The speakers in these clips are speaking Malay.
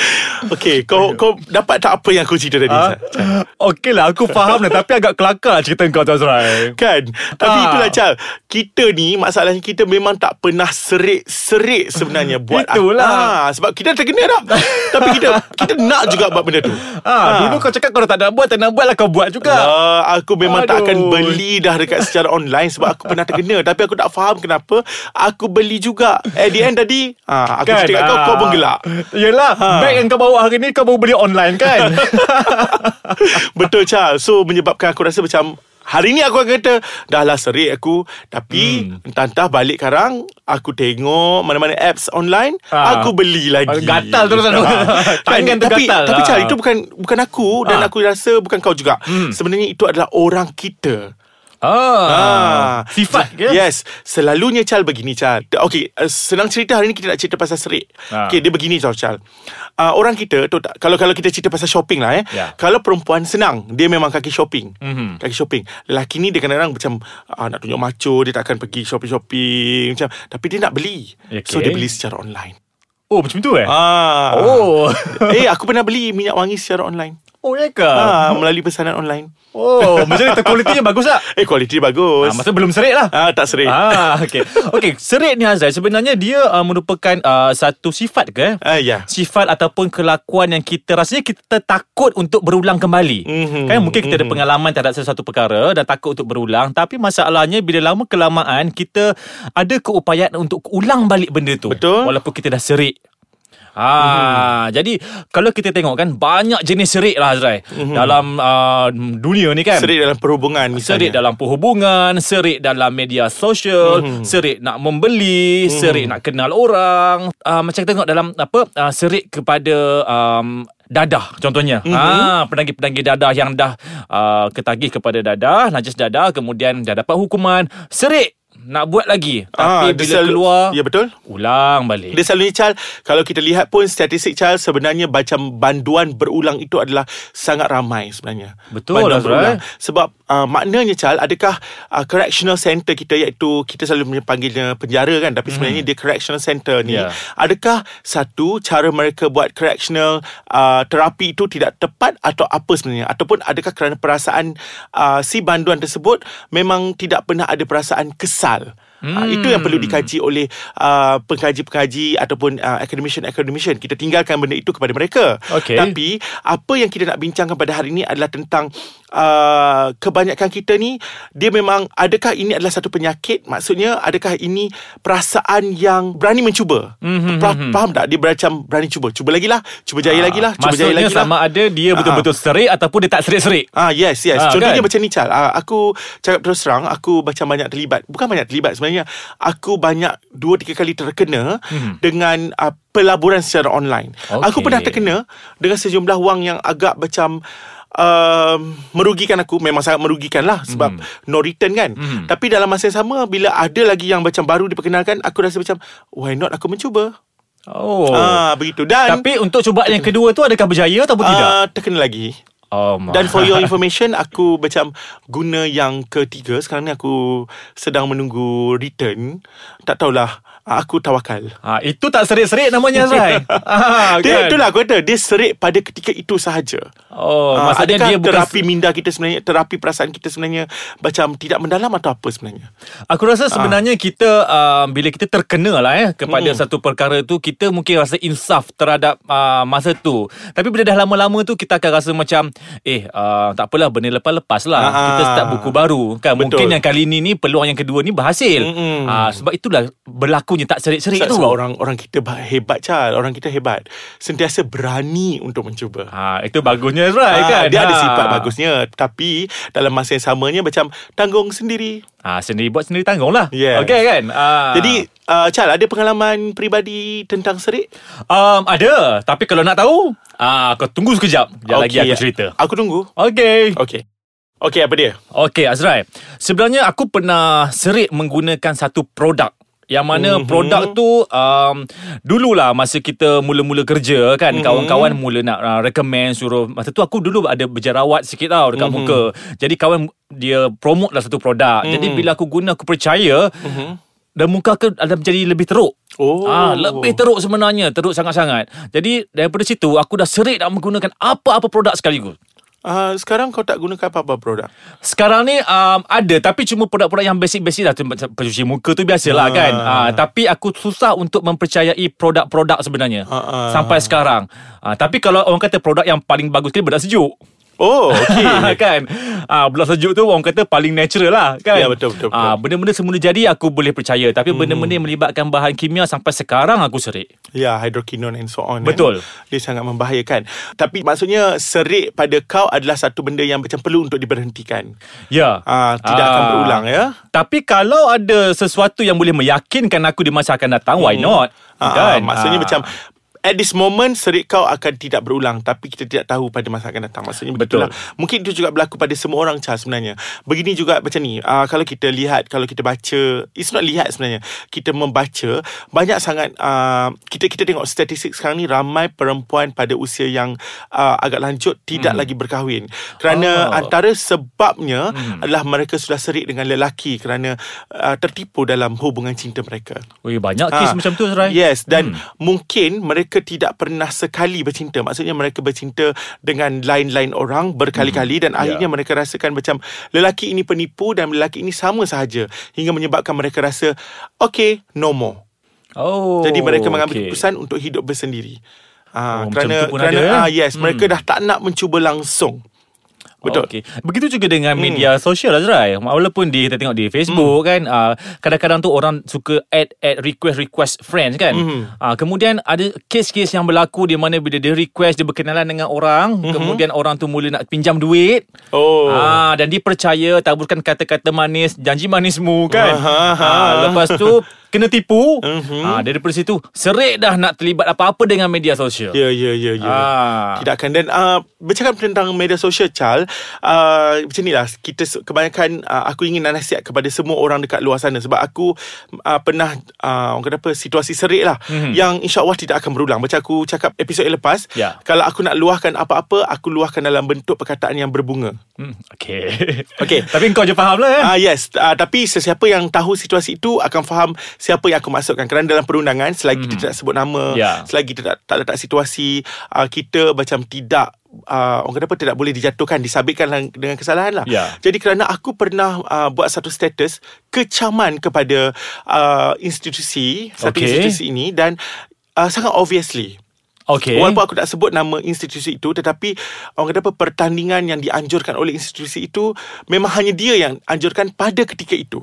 Okey, kau kau dapat tak apa yang aku cerita tadi? Ha? Okey lah aku faham lah Tapi agak kelakar cerita kau tu Azrai Kan Tapi Ah. itulah Chal Kita ni Masalahnya kita memang tak pernah Serik-serik sebenarnya Buat Itulah. ah, Sebab kita terkena dah Tapi kita Kita nak juga buat benda tu Ah, Dulu kau cakap kau dah tak nak buat Tak nak buat lah kau buat juga Uh, aku memang tak Aduh. akan beli dah dekat secara online sebab aku pernah terkena tapi aku tak faham kenapa aku beli juga. At the end tadi, ha, aku kan, cakap kau Ah. kau pun gelak. Yelah Ha. Bag yang kau bawa hari ni Kau baru beli online kan Betul Charles So menyebabkan aku rasa macam Hari ni aku akan kata Dah lah serik aku Tapi hmm. Entah-entah balik sekarang Aku tengok Mana-mana apps online Ah. Aku beli lagi Gatal terus tu. Tangan tu tapi, gatal. Tapi Ah. Charles itu bukan Bukan aku Dan Ah. aku rasa Bukan kau juga Hmm. Sebenarnya itu adalah orang kita ah. Sifat ke? Yes. Selalunya Chal begini Chal. Okay uh, Senang cerita hari ni Kita nak cerita pasal serik. Ah. Okay dia begini tau Chal. Uh, Orang kita tu, Kalau kalau kita cerita pasal shopping lah eh. Ya. Kalau perempuan senang Dia memang kaki shopping. Mhm. Kaki shopping. Lelaki ni dia kadang-kadang macam uh, Nak tunjuk macho Dia tak akan pergi shopping-shopping macam Tapi dia nak beli. Okay. So dia beli secara online. Oh macam tu eh? Ah. Oh. Eh aku pernah beli minyak wangi secara online Oh ya ke ah, Melalui pesanan online Oh macam ni kualitinya bagus tak Eh kualiti bagus ah, Masa belum serik lah ah, Tak serik Ah, okay. Okay, serik ni Azrai sebenarnya dia uh, merupakan uh, satu sifat ke? ah, Ya Sifat ataupun kelakuan yang kita rasanya kita takut untuk berulang kembali. Mhm, Kan mungkin kita ada mhm. pengalaman terhadap sesuatu perkara dan takut untuk berulang, tapi masalahnya bila lama kelamaan kita ada keupayaan untuk ulang balik benda tu. Betul. Walaupun kita dah serik. Ah, jadi kalau kita tengok kan banyak jenis serik lah Azrai dalam uh, dunia ni kan. Serik dalam perhubungan misalnya. Serik dalam perhubungan, serik dalam media sosial, mm-hmm. serik nak membeli, mm-hmm. serik nak kenal orang. Uh, macam kita tengok dalam apa uh, serik kepada um, dadah contohnya. Mhm. Mm-hmm. Ah penagih-penagih dadah yang dah uh, ketagih kepada dadah, najis dadah kemudian dah dapat hukuman, serik nak buat lagi. Tapi Ah, bila selalu- keluar Ya betul ulang balik. Dia selalunya Chal Kalau kita lihat pun Statistik Chal Sebenarnya macam Banduan berulang itu adalah Sangat ramai sebenarnya Betul, Banduan Azrai. berulang Sebab uh, Maknanya Chal Adakah uh, Correctional center kita Iaitu Kita selalu panggilnya Penjara kan Tapi sebenarnya dia Correctional center ni Ya. Adakah Satu Cara mereka buat Correctional uh, Terapi itu Tidak tepat Atau apa sebenarnya Ataupun adakah kerana perasaan uh, Si banduan tersebut Memang tidak pernah ada perasaan kesal Hmm. Uh, itu yang perlu dikaji oleh uh, pengkaji-pengkaji ataupun uh, academician-academician. Kita tinggalkan benda itu kepada mereka. Okey. Tapi apa yang kita nak bincangkan pada hari ini adalah tentang uh, kebanyakan kita ni dia memang adakah ini adalah satu penyakit? Maksudnya adakah ini perasaan yang berani mencuba? Mhm, Pra- mhm. Faham tak? Dia macam berani cuba. Cuba lagi lah. Cuba jaya lagi lah. Cuba jaya lagi lah. sama ada dia betul-betul serik ataupun dia tak serik-serik. Ah yes yes. Ah, Contohnya kan? macam ni Chal. Ah, aku cakap terus terang aku macam banyak terlibat. Bukan banyak terlibat sebenarnya. Aku banyak dua tiga kali terkena Hmm. dengan uh, pelaburan secara online. Okey. Aku pernah terkena dengan sejumlah wang yang agak macam Uh, merugikan aku Memang sangat merugikan lah Sebab no return kan. Mhm. Tapi dalam masa yang sama Bila ada lagi yang macam baru diperkenalkan Aku rasa macam Why not aku mencuba? Oh. ah, Begitu. Dan Tapi untuk cubaan yang kedua tu adakah berjaya ataupun tidak? uh, Terkena lagi. Oh, ma- Dan for your information Aku macam Guna yang ketiga. Sekarang ni aku Sedang menunggu return. Tak tahulah Aku tawakal Ha, itu tak serik-serik namanya Azrai. ha, Dia, kan? itulah aku kata Dia serik pada ketika itu sahaja Oh, Ah, maksudnya adakah dia bukan terapi minda kita sebenarnya Terapi perasaan kita sebenarnya Macam tidak mendalam atau apa sebenarnya Aku rasa sebenarnya kita uh, bila kita terkena lah eh kepada Mm. satu perkara tu kita mungkin rasa insaf terhadap uh, masa tu. Tapi bila dah lama-lama tu kita akan rasa macam eh uh, tak apalah benda lepas-lepas lah. Ah, kita start buku baru kan. betul. Mungkin yang kali ni ni peluang yang kedua ni berhasil. Mm-mm. Uh, sebab itulah berlakunya tak serik-serik tu. Sebab orang orang kita ba- hebat Chal Orang kita hebat Sentiasa berani untuk mencuba Ha, itu bagusnya Azrai Ah, kan. Dia ada Ha. sifat bagusnya Tapi Dalam masa yang samanya Macam Tanggung sendiri Ha, sendiri buat sendiri tanggung lah. Yes. Okay kan. Ha. Jadi uh, Chal ada pengalaman peribadi Tentang serik um, ada. Tapi kalau nak tahu, ah kau tunggu sekejap. Sekejap lagi Okey, aku cerita. Aku tunggu Okay. Okay Okay apa dia Okay Azrai Sebenarnya aku pernah serik menggunakan satu produk Yang mana mm-hmm. produk tu um, Dululah masa kita mula-mula kerja kan mm-hmm. Kawan-kawan mula nak uh, recommend Suruh Masa tu aku dulu ada berjerawat sikit tau Dekat mm-hmm. muka Jadi kawan dia promote lah satu produk mm-hmm. Jadi bila aku guna aku percaya mm-hmm. Dan muka aku ada menjadi lebih teruk Oh. Ah, lebih teruk sebenarnya, teruk sangat-sangat. Jadi daripada situ aku dah serik nak menggunakan apa-apa produk sekaligus. Uh, sekarang kau tak gunakan apa-apa produk? Sekarang ni um, ada tapi cuma produk-produk yang basic-basic lah pencuci muka tu biasalah Ah. kan. Uh, tapi aku susah untuk mempercayai produk-produk sebenarnya Ah, ah. sampai sekarang. Uh, tapi kalau orang kata produk yang paling bagus ni bedak sejuk. Oh, okey. kan ah bedak sejuk tu orang kata paling natural lah kan Ya, betul, betul, betul. Ah, benda-benda semula jadi aku boleh percaya tapi benda-benda yang melibatkan bahan kimia sampai sekarang aku serik Ya, hydroquinone and so on. Betul. Kan? Dia sangat membahayakan. Tapi maksudnya serik pada kau adalah satu benda yang macam perlu untuk diberhentikan. ya Ah, tidak akan Ah. berulang ya. Tapi kalau ada sesuatu yang boleh meyakinkan aku di masa akan datang, why not? Ah, kan? maksudnya Ah. macam At this moment Serik kau akan tidak berulang Tapi kita tidak tahu Pada masa akan datang. Maksudnya betul, Betul. lah. Mungkin itu juga berlaku Pada semua orang Charles sebenarnya. Begini juga macam ni uh, Kalau kita lihat Kalau kita baca It's not lihat sebenarnya. Kita membaca Banyak sangat uh, Kita kita tengok statistik sekarang ni Ramai perempuan Pada usia yang uh, Agak lanjut Tidak lagi berkahwin. Kerana Oh. antara sebabnya Adalah mereka sudah serik dengan lelaki Kerana uh, Tertipu dalam hubungan cinta mereka. Ui, banyak kes Ah, macam tu Serai. Yes dan hmm. mungkin mereka tidak pernah sekali bercinta. Maksudnya mereka bercinta dengan lain-lain orang berkali-kali dan Ya. akhirnya mereka rasakan macam lelaki ini penipu dan lelaki ini sama sahaja hingga menyebabkan mereka rasa okay no more. Oh. Jadi mereka mengambil okay. keputusan untuk hidup bersendiri. Ah Oh, kerana kerana ada, eh? ah yes mereka dah tak nak mencuba langsung. Betul. Okay. Begitu juga dengan media sosial Azrai. Walaupun di kita tengok di Facebook kan uh, kadang-kadang tu orang suka add add request request friends kan. Uh, kemudian ada kes-kes yang berlaku di mana bila dia request dia berkenalan dengan orang, kemudian orang tu mula nak pinjam duit. Oh. Ah dan dia percaya taburkan kata-kata manis, janji manismu kan. Aha. Ah, lepas tu kena tipu. Mhm. Ah daripada situ serik dah nak terlibat apa-apa dengan media sosial. Ya, ya, ya, ya. Ah. Tidak akan. Dan uh, bercakap tentang media sosial, Charles, uh, macam ni lah. Kita kebanyakan, uh, aku ingin nasihat kepada semua orang dekat luar sana. Sebab aku uh, pernah, uh, orang kata apa, situasi serik lah. Mhm. Yang insyaAllah tidak akan berulang. Macam aku cakap episod yang lepas, Ya. kalau aku nak luahkan apa-apa, aku luahkan dalam bentuk perkataan yang berbunga. Hmm, okay. Okay. Tapi kau je faham lah eh. Ah uh, yes, uh, tapi sesiapa yang tahu situasi itu akan faham siapa yang aku maksudkan. Kerana dalam perundangan selagi kita tidak sebut nama, Ya. selagi kita tak, tak letak situasi, uh, kita macam tidak uh, orang kata apa tidak boleh dijatuhkan, disabitkan dengan kesalahan lah. Ya. Jadi kerana aku pernah uh, buat satu status kecaman kepada uh, institusi, satu Okey. institusi ini dan uh, sangat obviously Okay. Walaupun aku tak sebut nama institusi itu Tetapi Orang kata apa Pertandingan yang dianjurkan oleh institusi itu Memang hanya dia yang anjurkan pada ketika itu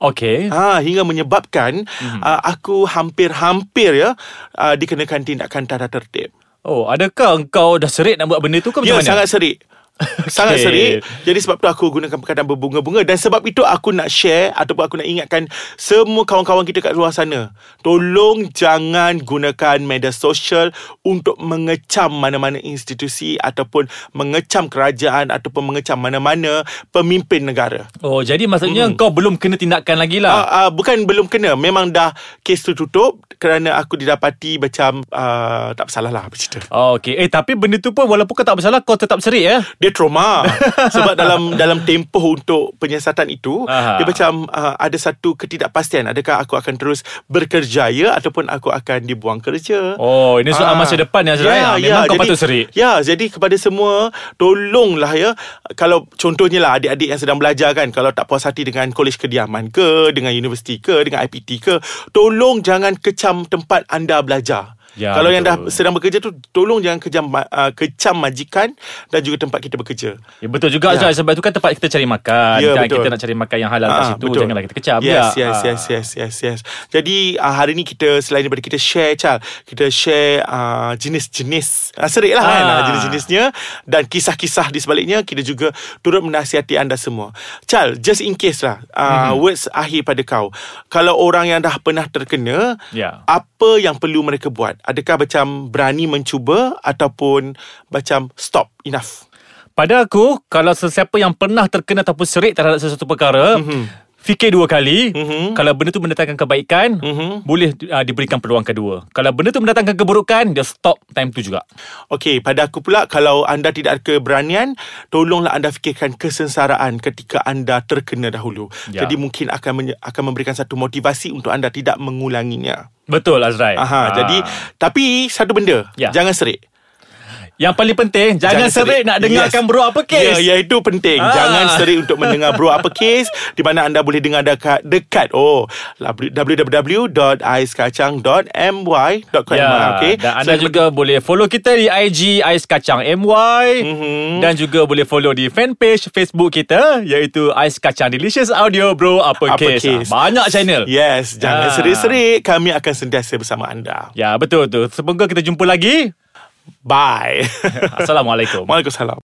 Okay. ha, Hingga menyebabkan mm-hmm. uh, Aku hampir-hampir ya uh, Dikenakan tindakan tanda tertib Oh, adakah engkau dah serik nak buat benda tu ke Ya macam mana? sangat serik Sangat Okay. serik Jadi sebab tu aku gunakan perkataan berbunga-bunga Dan sebab itu aku nak share Ataupun aku nak ingatkan Semua kawan-kawan kita kat luar sana Tolong jangan gunakan media sosial Untuk mengecam mana-mana institusi Ataupun mengecam kerajaan Ataupun mengecam mana-mana Pemimpin negara Oh, jadi maksudnya Hmm. engkau belum kena tindakan lagi lah. Uh, uh, bukan belum kena Memang dah Kes tu tutup Kerana aku didapati Macam uh, Tak bersalah lah Apa cerita Oh, okay. Eh, tapi benda tu pun walaupun kau tak bersalah, kau tetap serik ya? dia trauma sebab dalam dalam tempoh untuk penyiasatan itu Aha. dia macam uh, ada satu ketidakpastian adakah aku akan terus berkerjaya ataupun aku akan dibuang kerja Oh, ini soal Ah. masa depan ya, Azrai. Ah, Memang kau jadi, patut serik. Ya, jadi kepada semua tolonglah ya kalau contohnya lah adik-adik yang sedang belajar kan kalau tak puas hati dengan kolej kediaman ke, dengan universiti ke, dengan IPT ke, tolong jangan kecam tempat anda belajar. Ya, kalau yang dah betul. sedang bekerja tu tolong jangan kejam uh, kecam majikan dan juga tempat kita bekerja. Ya, betul juga Ya. Sebab itu kan tempat kita cari makan Ya, kan? betul. Kita nak cari makan yang halal kat Ah, situ Janganlah kita kecam yes, ya. Yes, yes, yes, yes, yes. Jadi uh, hari ni kita selain daripada kita share Chal, kita share uh, jenis-jenis uh, serik lah kan Ah. uh, jenis-jenisnya dan kisah-kisah di sebaliknya kita juga turut menasihati anda semua. Chal, just in case lah uh, Mhm. mm-hmm. words akhir pada kau. Kalau orang yang dah pernah terkena, Ya. apa yang perlu mereka buat? Adakah macam berani mencuba ataupun macam stop enough? Pada aku Kalau sesiapa yang pernah terkena Ataupun serik terhadap sesuatu perkara Mhm. Fikir dua kali. Mhm. Kalau benda tu mendatangkan kebaikan, Mhm. boleh uh, diberikan peluang kedua. Kalau benda tu mendatangkan keburukan, dia stop time tu juga. Okey, pada aku pula kalau anda tidak ada keberanian, tolonglah anda fikirkan kesensaraan ketika anda terkena dahulu. Ya. Jadi mungkin akan menye- akan memberikan satu motivasi untuk anda tidak mengulanginya. Betul Azrai. Aha, Ah. jadi tapi satu benda, Ya. jangan serik. Yang paling penting Jangan, serik nak dengarkan Yes. bro apa kes Ya, ya itu penting. Ah. Jangan serik untuk mendengar bro apa kes di mana anda boleh dengar dekat dekat oh www.aiskacang.my.com Ya, okey. dan anda So, juga boleh follow kita di IG Ais Kacang MY Mhm. dan juga boleh follow di fanpage Facebook kita iaitu Ais Kacang Delicious Audio Bro Apa Apa Case. Case. Banyak channel. Yes, jangan Ah. serik-serik. Kami akan sentiasa bersama anda. Ya, betul tu. Semoga kita jumpa lagi. Bye. Assalamualaikum. Waalaikumsalam.